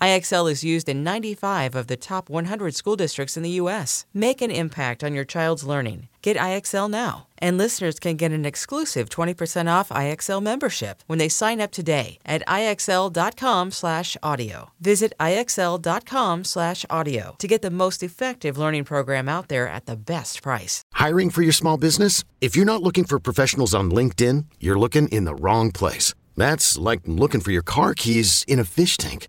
IXL is used in 95 of the top 100 school districts in the U.S. Make an impact on your child's learning. Get IXL now. And listeners can get an exclusive 20% off IXL membership when they sign up today at IXL.com slash audio. Visit IXL.com slash audio to get the most effective learning program out there at the best price. Hiring for your small business? If you're not looking for professionals on LinkedIn, you're looking in the wrong place. That's like looking for your car keys in a fish tank.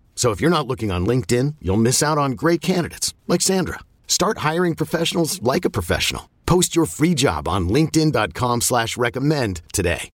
So if you're not looking on LinkedIn, you'll miss out on great candidates like Sandra. Start hiring professionals like a professional. Post your free job on linkedin.com slash recommend today.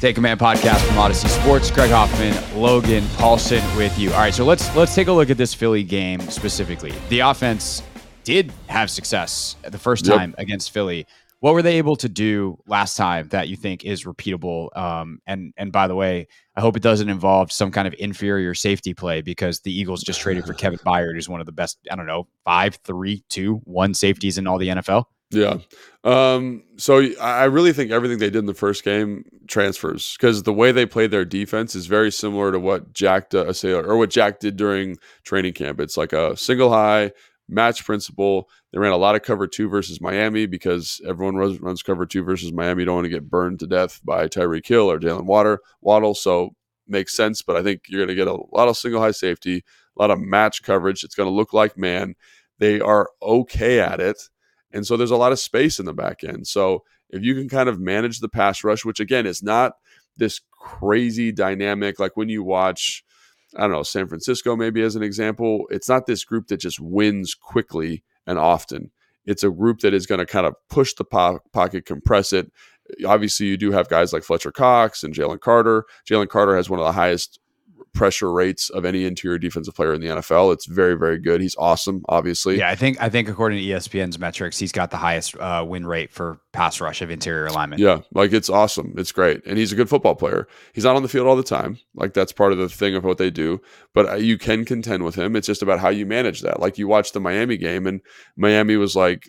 Take Command podcast from Audacy Sports. Craig Hoffman, Logan Paulsen with you. All right, so let's let's take a look at this Philly game specifically. The offense did have success the first time yep. against Philly. What were they able to do last time that you think is repeatable? Um, and and by the way, I hope it doesn't involve some kind of inferior safety play because the Eagles just traded for Kevin Byard, who's one of the best. I don't know, five, three, two, one safeties in all the NFL. Yeah. Um, so I really think everything they did in the first game transfers because the way they played their defense is very similar to what Jack does, or what Jack did during training camp. It's like a single high match principle. They ran a lot of cover two versus Miami because everyone runs, runs cover two versus Miami. You don't want to get burned to death by Tyreek Hill or Jalen Water Waddle. So makes sense, but I think you're going to get a lot of single high safety, a lot of match coverage. It's going to look like man. They are okay at it and so there's a lot of space in the back end. So if you can kind of manage the pass rush, which again is not this crazy dynamic, like when you watch, I don't know, San Francisco, maybe as an example, it's not this group that just wins quickly and often. It's a group that is going to kind of push the po- pocket, compress it. Obviously, you do have guys like Fletcher Cox and Jalen Carter. Jalen Carter has one of the highest pressure rates of any interior defensive player in the NFL. It's very, very good. He's awesome, obviously. Yeah, I think I think according to ESPN's metrics, he's got the highest uh, win rate for pass rush of interior alignment. Yeah, like it's awesome. It's great, and he's a good football player. He's not on the field all the time. Like that's part of the thing of what they do. But uh, you can contend with him. It's just about how you manage that. Like you watch the Miami game, and Miami was like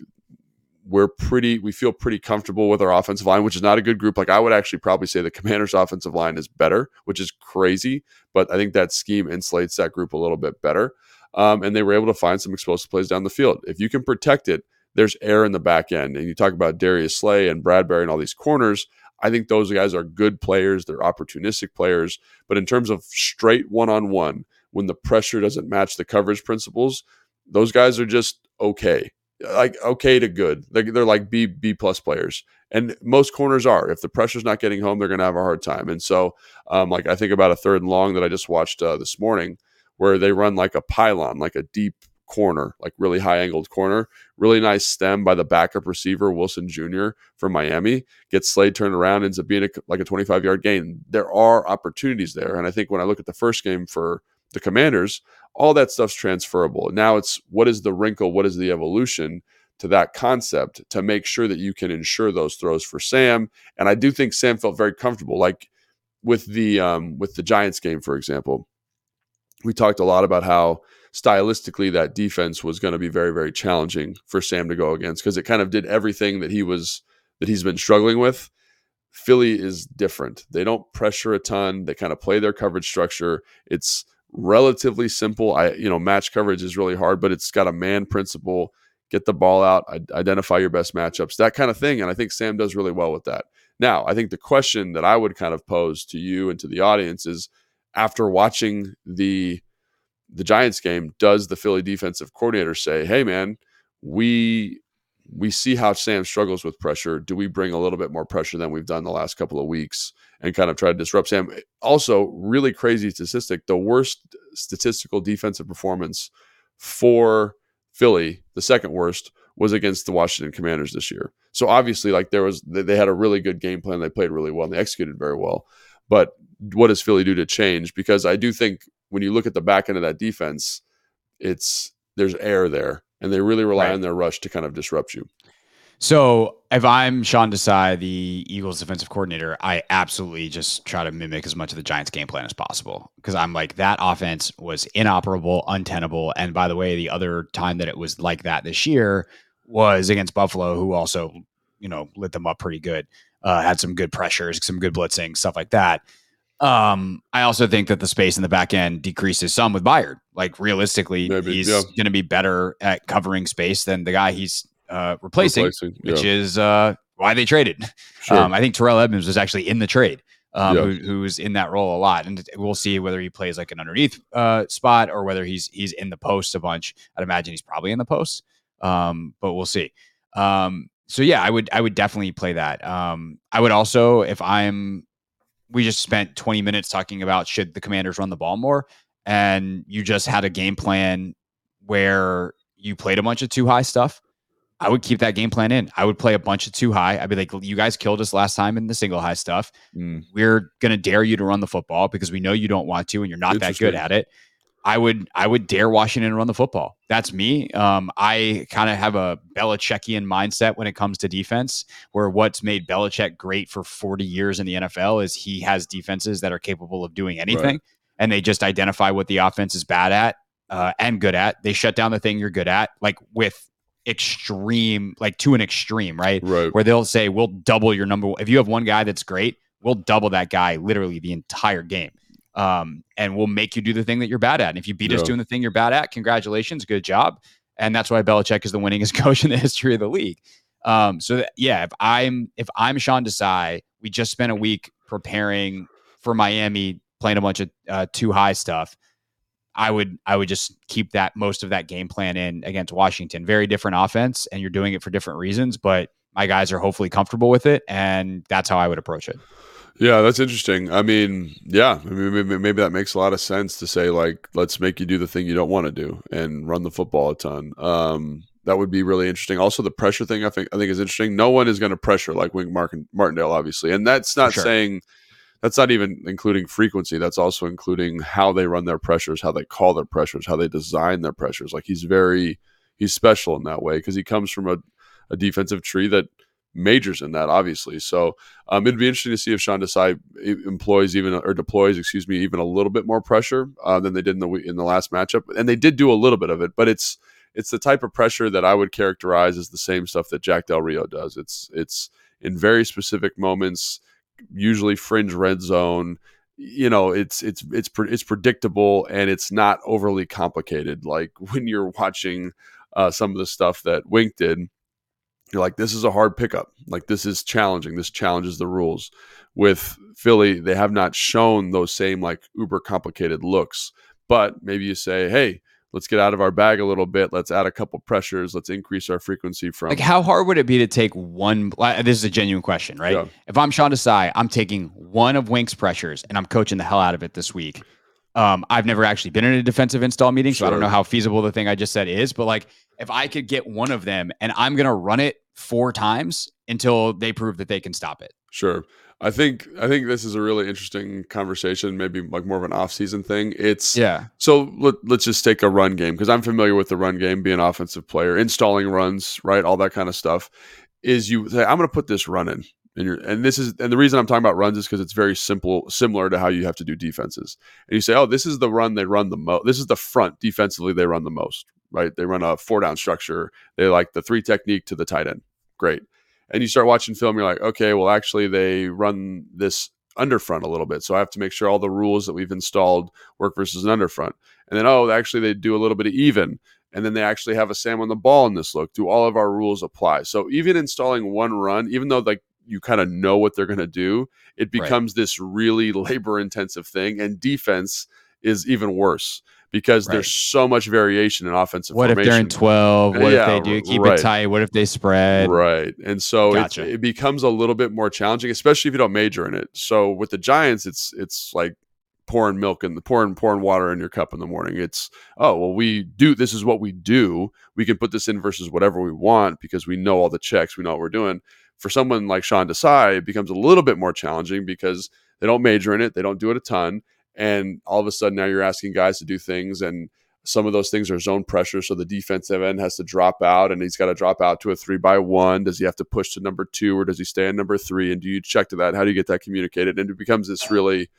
we're pretty we feel pretty comfortable with our offensive line which is not a good group. Like i would actually probably say the commanders offensive line is better which is crazy but i think that scheme insulates that group a little bit better. Um, and they were able to find some explosive plays down the field. If you can protect it there's air in the back end. And you talk about darius slay and bradberry and all these corners. I think those guys are good players. They're opportunistic players. But in terms of straight one-on-one when the pressure doesn't match the coverage principles those guys are just okay like okay to good. They're, they're like B B plus players, and most corners are. If the pressure's not getting home, they're going to have a hard time. And so, um, like I think about a third and long that I just watched uh, this morning, where they run like a pylon, like a deep corner, like really high angled corner. Really nice stem by the backup receiver Wilson Jr. from Miami. Gets Slay turned around, ends up being a, like a 25 yard gain. There are opportunities there, and I think when I look at the first game for the Commanders, all that stuff's transferable. Now it's what is the wrinkle? What is the evolution to that concept to make sure that you can ensure those throws for Sam? And I do think Sam felt very comfortable, like with the um, with the Giants game, for example. We talked a lot about how stylistically that defense was going to be very very challenging for Sam to go against because it kind of did everything that he was that he's been struggling with. Philly is different. They don't pressure a ton. They kind of play their coverage structure. It's relatively simple. I, you know, match coverage is really hard, but it's got a man principle. Get the ball out, identify your best matchups, that kind of thing. And I think Sam does really well with that. Now, I think the question that I would kind of pose to you and to the audience is after watching the the Giants game, does the Philly defensive coordinator say, "Hey man, we we see how Sam struggles with pressure. Do we bring a little bit more pressure than we've done the last couple of weeks and kind of try to disrupt Sam?" Also, really crazy statistic, the worst statistical defensive performance for Philly, the second worst was against the Washington Commanders this year. So obviously, like there was, they had a really good game plan. They played really well and they executed very well. But what does Philly do to change? Because I do think when you look at the back end of that defense, it's there's air there, and they really rely right. on their rush to kind of disrupt you. So if I'm Sean Desai, the Eagles defensive coordinator, I absolutely just try to mimic as much of the Giants game plan as possible because I'm like that offense was inoperable, untenable. And by the way, the other time that it was like that this year was against Buffalo, who also, you know, lit them up pretty good. Uh, had some good pressures, some good blitzing, stuff like that. Um, I also think that the space in the back end decreases some with Byard. Like realistically, Maybe, he's yeah. going to be better at covering space than the guy he's uh, replacing, replacing yeah. which is uh, why they traded. Sure. Um, I think Terrell Edmunds was actually in the trade. Um, yeah. who, who's in that role a lot, and we'll see whether he plays like an underneath uh, spot or whether he's he's in the post a bunch. I'd imagine he's probably in the post um, but we'll see. Um, so yeah, I would I would definitely play that. Um, I would also if I'm we just spent 20 minutes talking about should the commanders run the ball more and you just had a game plan where you played a bunch of two high stuff. I would keep that game plan in. I would play a bunch of two high. I'd be like you guys killed us last time in the single high stuff. Mm. we're going to dare you to run the football because we know you don't want to and you're not that good at it I would I would dare Washington run the football. That's me. Um, I kind of have a Belichickian mindset when it comes to defense, where what's made Belichick great for 40 years in the NFL is he has defenses that are capable of doing anything, right. and they just identify what the offense is bad at uh, and good at. They shut down the thing you're good at, like with extreme, like to an extreme, right? Right. Where they'll say, "We'll double your number." If you have one guy that's great, we'll double that guy literally the entire game um, and we'll make you do the thing that you're bad at. And if you beat yeah. us doing the thing you're bad at, congratulations, good job. And that's why Belichick is the winningest coach in the history of the league. Um, so that, yeah, if I'm if I'm Sean Desai, we just spent a week preparing for Miami, playing a bunch of uh, two high stuff. I would I would just keep that most of that game plan in against Washington. Very different offense, and you're doing it for different reasons, but my guys are hopefully comfortable with it, and that's how I would approach it. Yeah, that's interesting. I mean, yeah, I mean, maybe, maybe, that makes a lot of sense to say like, let's make you do the thing you don't want to do and run the football a ton. Um, that would be really interesting. Also, the pressure thing I think I think is interesting. No one is going to pressure like Wink Martin, Martindale, obviously, and that's not sure. saying that's not even including frequency. That's also including how they run their pressures, how they call their pressures, how they design their pressures. Like he's very he's special in that way because he comes from a, a defensive tree that majors in that, obviously. So um, it'd be interesting to see if Sean Desai employs even or deploys, excuse me, even a little bit more pressure uh, than they did in the in the last matchup. And they did do a little bit of it, but it's it's the type of pressure that I would characterize as the same stuff that Jack Del Rio does. It's it's in very specific moments, usually fringe red zone. You know, it's it's it's it's predictable and it's not overly complicated. Like when you're watching uh, some of the stuff that Wink did you're like, this is a hard pickup. Like this is challenging. This challenges the rules. With Philly, they have not shown those same like uber complicated looks. But maybe you say, hey, let's get out of our bag a little bit. Let's add a couple pressures. Let's increase our frequency from. Like, how hard would it be to take one? This is a genuine question, right? Yeah. If I'm Sean Desai, I'm taking one of Wink's pressures and I'm coaching the hell out of it this week. Um, I've never actually been in a defensive install meeting, so I don't know how feasible the thing I just said is. But like, if I could get one of them and I'm going to run it four times until they prove that they can stop it. Sure. I think I think this is a really interesting conversation, maybe like more of an off-season thing. It's yeah. So let, us just take a run game because I'm familiar with the run game, being an offensive player, installing runs, right, all that kind of stuff. Is you say I'm going to put this run in, and you're and this is and the reason I'm talking about runs is because it's very simple, similar to how you have to do defenses. And you say, oh, this is the run they run the most. This is the front defensively they run the most, right? They run a four down structure. They like the three technique to the tight end. Great. and you start watching film, you're like, okay, well, actually, they run this underfront a little bit. So I have to make sure all the rules that we've installed work versus an underfront. And then, oh, actually, they do a little bit of even. And then they actually have a Sam on the ball in this look. Do all of our rules apply? So even installing one run, even though like you kind of know what they're going to do, it becomes right. this really labor intensive thing. And defense is even worse because right. there's so much variation in offensive. What formation. if they're in twelve? What yeah, if they do keep right. it tight? What if they spread? Right, and so gotcha. it becomes a little bit more challenging, especially if you don't major in it. So with the Giants, it's it's like pouring milk and pouring pouring water in your cup in the morning. It's oh well, we do this is what we do. We can put this in versus whatever we want because we know all the checks. We know what we're doing. For someone like Sean Desai, it becomes a little bit more challenging because they don't major in it. They don't do it a ton and all of a sudden now you're asking guys to do things and some of those things are zone pressure so the defensive end has to drop out and he's got to drop out to a three by one. Does he have to push to number two or does he stay in number three? And do you check to that? How do you get that communicated? And it becomes this really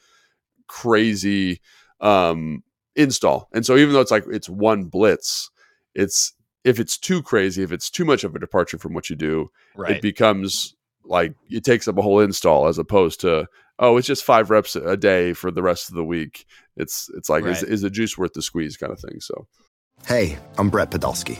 crazy um, install. And so even though it's like it's one blitz it's if it's too crazy if it's too much of a departure from what you do right. it becomes like it takes up a whole install as opposed to oh, it's just five reps a day for the rest of the week. It's it's like right. is, is the juice worth the squeeze kind of thing. So, hey, I'm Brett Podolsky,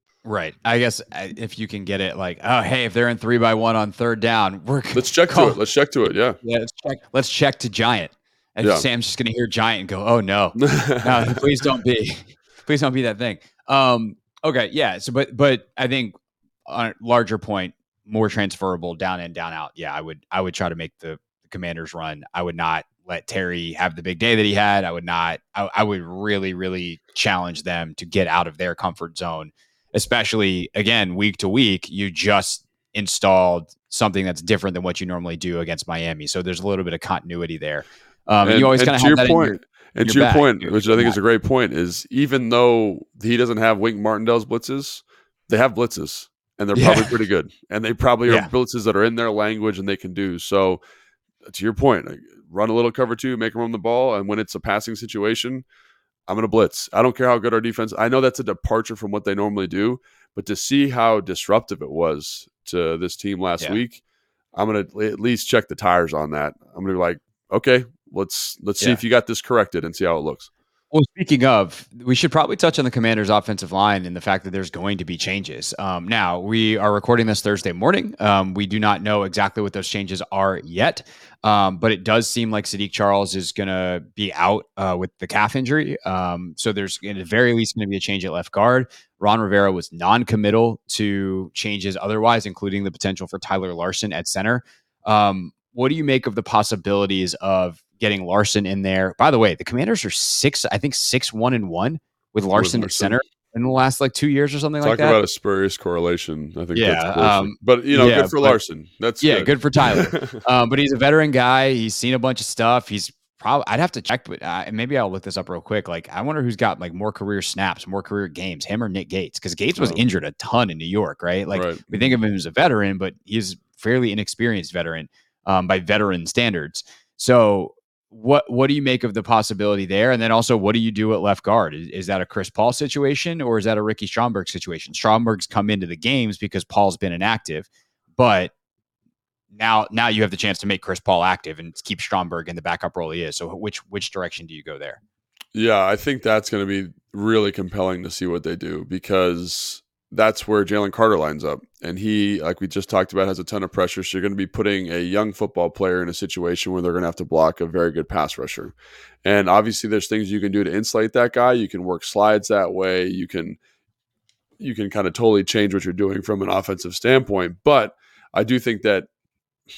Right. I guess uh, if you can get it like, oh, hey, if they're in three by one on third down, we're let's check call. to it. Let's check to it. Yeah. Yeah. Let's check. Let's check to giant. And yeah. Sam's just gonna hear giant and go, oh no, no, please don't be, please don't be that thing. Um. Okay. Yeah. So, but but I think on a larger point, more transferable down in down out. Yeah, I would I would try to make the Commanders run. I would not let Terry have the big day that he had. I would not. I, I, would really, really challenge them to get out of their comfort zone, especially again week to week. You just installed something that's different than what you normally do against Miami, so there's a little bit of continuity there. Um, and, you always kind of have your that point. Your, and to your back, point, which I think is a great point, is even though he doesn't have Wink Martindale's blitzes, they have blitzes and they're yeah. probably pretty good. And they probably are blitzes that are in their language and they can do. So to your point, run a little cover two, make them run the ball, and when it's a passing situation, I'm going to blitz. I don't care how good our defense. I know that's a departure from what they normally do, but to see how disruptive it was to this team last yeah. week, I'm going to at least check the tires on that. I'm going to be like, okay, let's let's yeah. see if you got this corrected and see how it looks. Well, speaking of, we should probably touch on the Commanders' offensive line and the fact that there's going to be changes. Um, now, we are recording this Thursday morning. Um, we do not know exactly what those changes are yet, um, but it does seem like Saahdiq Charles is going to be out uh, with the calf injury. Um, so there's, at the very least, going to be a change at left guard. Ron Rivera was non-committal to changes otherwise, including the potential for Tyler Larsen at center. Um, what do you make of the possibilities of getting Larsen in there. By the way, the Commanders are six, I think six one and one with Larsen at center in the last like two years or something Talk like that. Talk about a spurious correlation. I think yeah, um, but you know, yeah, good for but, Larsen. That's yeah, good, good for Tyler. um, but he's a veteran guy. He's seen a bunch of stuff. He's probably I'd have to check, but uh, maybe I'll look this up real quick. Like I wonder who's got like more career snaps, more career games, him or Nick Gates? Because Gates was oh. injured a ton in New York, right? Like right. we think of him as a veteran, but he's fairly inexperienced veteran um, by veteran standards. So what what do you make of the possibility there? And then also, what do you do at left guard? Is, is, that a Chris Paul situation or is that a Ricky Stromberg situation? Stromberg's come into the games because Paul's been inactive, but now now you have the chance to make Chris Paul active and keep Stromberg in the backup role he is. So which which direction do you go there? Yeah, I think that's going to be really compelling to see what they do because that's where Jalen Carter lines up. And he, like we just talked about, has a ton of pressure. So you're going to be putting a young football player in a situation where they're going to have to block a very good pass rusher. And obviously, there's things you can do to insulate that guy. You can work slides that way. You can you can kind of totally change what you're doing from an offensive standpoint. But I do think that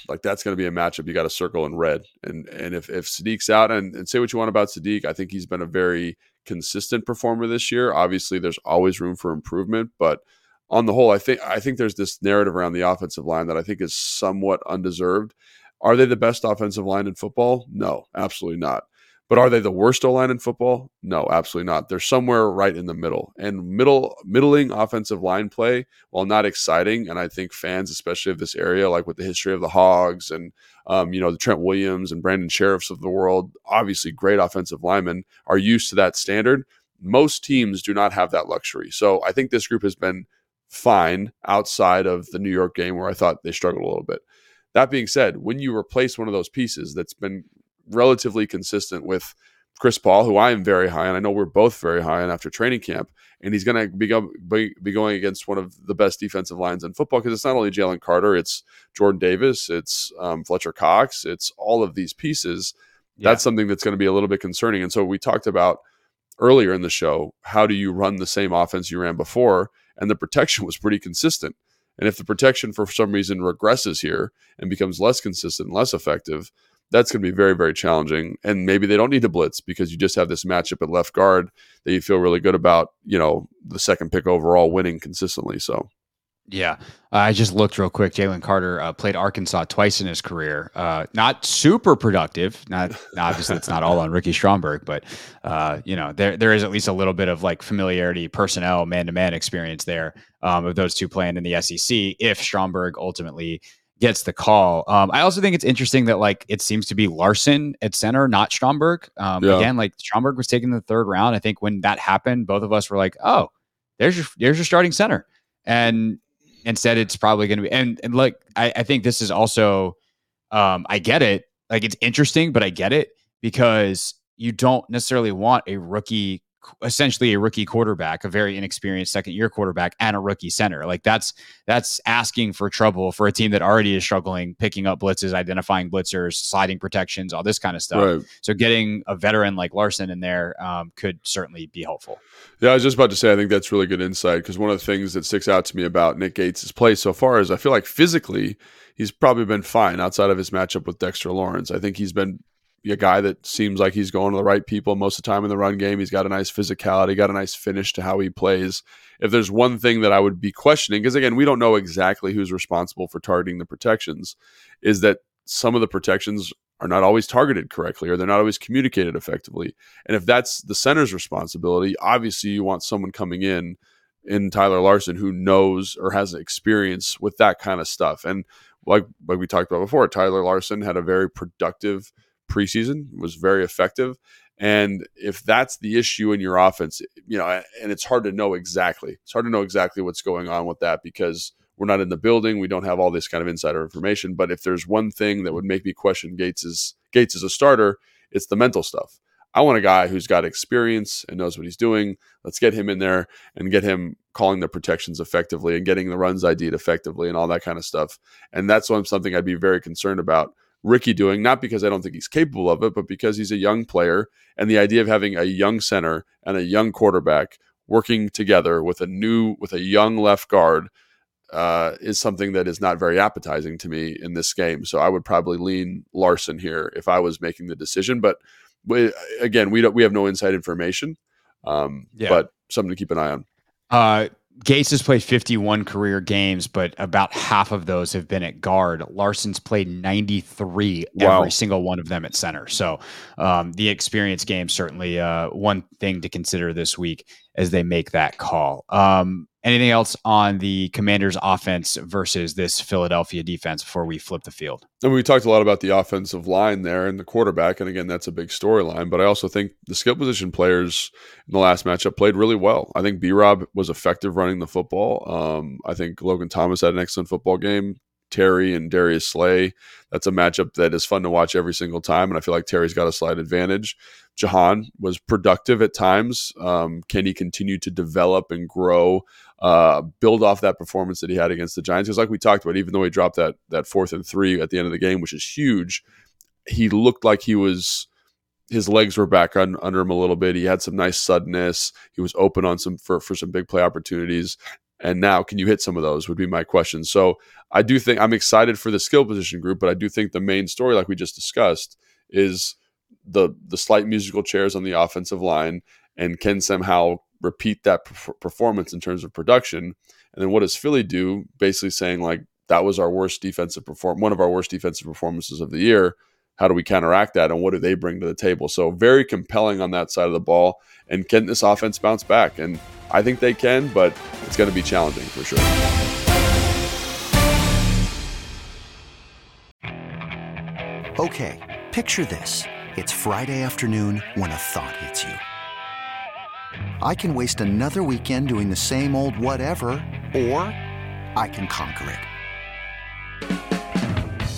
like that's going to be a matchup you got to circle in red. And and if if Saahdiq's out, and, and say what you want about Saahdiq, I think he's been a very consistent performer this year. Obviously, there's always room for improvement, but on the whole, I think I think there's this narrative around the offensive line that I think is somewhat undeserved. Are they the best offensive line in football? No, absolutely not. But are they the worst O line in football? No, absolutely not. They're somewhere right in the middle. And middle middling offensive line play, while not exciting, and I think fans, especially of this area, like with the history of the Hogs and um, you know the Trent Williams and Brandon Scherffs of the world, obviously great offensive linemen, are used to that standard. Most teams do not have that luxury. So I think this group has been fine outside of the New York game where I thought they struggled a little bit. That being said, when you replace one of those pieces that's been relatively consistent with Chris Paul, who I am very high on. I know we're both very high on after training camp, and he's going to be, be, be going against one of the best defensive lines in football because it's not only Jalen Carter, it's Jordan Davis, it's um, Fletcher Cox, it's all of these pieces. Yeah. That's something that's going to be a little bit concerning. And so we talked about earlier in the show how do you run the same offense you ran before, and the protection was pretty consistent. And if the protection for some reason regresses here and becomes less consistent, less effective, that's going to be very, very challenging. And maybe they don't need to blitz because you just have this matchup at left guard that you feel really good about, you know, the second pick overall winning consistently. So, yeah. I just looked real quick. Jalen Carter uh, played Arkansas twice in his career. Uh, not super productive. Not obviously it's not all on Ricky Stromberg, but uh, you know there there is at least a little bit of like familiarity, personnel, man to man experience there um, of those two playing in the SEC. If Stromberg ultimately gets the call. Um, I also think it's interesting that like it seems to be Larsen at center, not Stromberg. Um, yeah. Again, like Stromberg was taken in the third round. I think when that happened, both of us were like, "Oh, there's your there's your starting center," and instead it's probably going to be. And and like I, I think this is also, um, I get it. Like it's interesting, but I get it because you don't necessarily want a rookie essentially a rookie quarterback, a very inexperienced second year quarterback, and a rookie center. Like that's that's asking for trouble for a team that already is struggling picking up blitzes, identifying blitzers, sliding protections, all this kind of stuff. Right. So getting a veteran like Larsen in there um, could certainly be helpful. Yeah, I was just about to say I think that's really good insight because one of the things that sticks out to me about Nick Gates' play so far is I feel like physically he's probably been fine outside of his matchup with Dexter Lawrence. I think he's been a guy that seems like he's going to the right people most of the time in the run game. He's got a nice physicality, got a nice finish to how he plays. If there's one thing that I would be questioning, because again, we don't know exactly who's responsible for targeting the protections, is that some of the protections are not always targeted correctly or they're not always communicated effectively. And if that's the center's responsibility, obviously you want someone coming in in Tyler Larsen who knows or has experience with that kind of stuff. And like like we talked about before, Tyler Larsen had a very productive preseason was very effective. And if that's the issue in your offense, you know, and it's hard to know exactly, it's hard to know exactly what's going on with that because we're not in the building. We don't have all this kind of insider information. But if there's one thing that would make me question Gates is Gates as a starter, it's the mental stuff. I want a guy who's got experience and knows what he's doing. Let's get him in there and get him calling the protections effectively and getting the runs ID'd effectively and all that kind of stuff. And that's something I'd be very concerned about Ricky doing, not because I don't think he's capable of it, but because he's a young player. And the idea of having a young center and a young quarterback working together with a new, with a young left guard uh, is something that is not very appetizing to me in this game. So I would probably lean Larsen here if I was making the decision. But we, again, we don't, we have no inside information, um, yeah. but something to keep an eye on. Uh, Gates has played 51 career games, but about half of those have been at guard. Larsen's played 93, wow. every single one of them at center. So um, the experience game certainly uh, one thing to consider this week as they make that call. Um, Anything else on the Commanders' offense versus this Philadelphia defense before we flip the field? And we talked a lot about the offensive line there and the quarterback, and again, that's a big storyline. But I also think the skill position players in the last matchup played really well. I think B Rob was effective running the football. Um, I think Logan Thomas had an excellent football game. Terry and Darius Slay. That's a matchup that is fun to watch every single time, and I feel like Terry's got a slight advantage. Jahan was productive at times. Um, can he continue to develop and grow, uh, build off that performance that he had against the Giants? Because, like we talked about, even though he dropped that that fourth and three at the end of the game, which is huge, he looked like he was his legs were back on, under him a little bit. He had some nice suddenness. He was open on some for for some big play opportunities. And now, can you hit some of those? Would be my question. So I do think I'm excited for the skill position group, but I do think the main story, like we just discussed, is the the slight musical chairs on the offensive line, and can somehow repeat that performance in terms of production. And then what does Philly do? Basically saying like that was our worst defensive perform one of our worst defensive performances of the year. How do we counteract that and what do they bring to the table? So very compelling on that side of the ball. And can this offense bounce back? And I think they can, but it's going to be challenging for sure. Okay, picture this. It's Friday afternoon when a thought hits you. I can waste another weekend doing the same old whatever, or I can conquer it.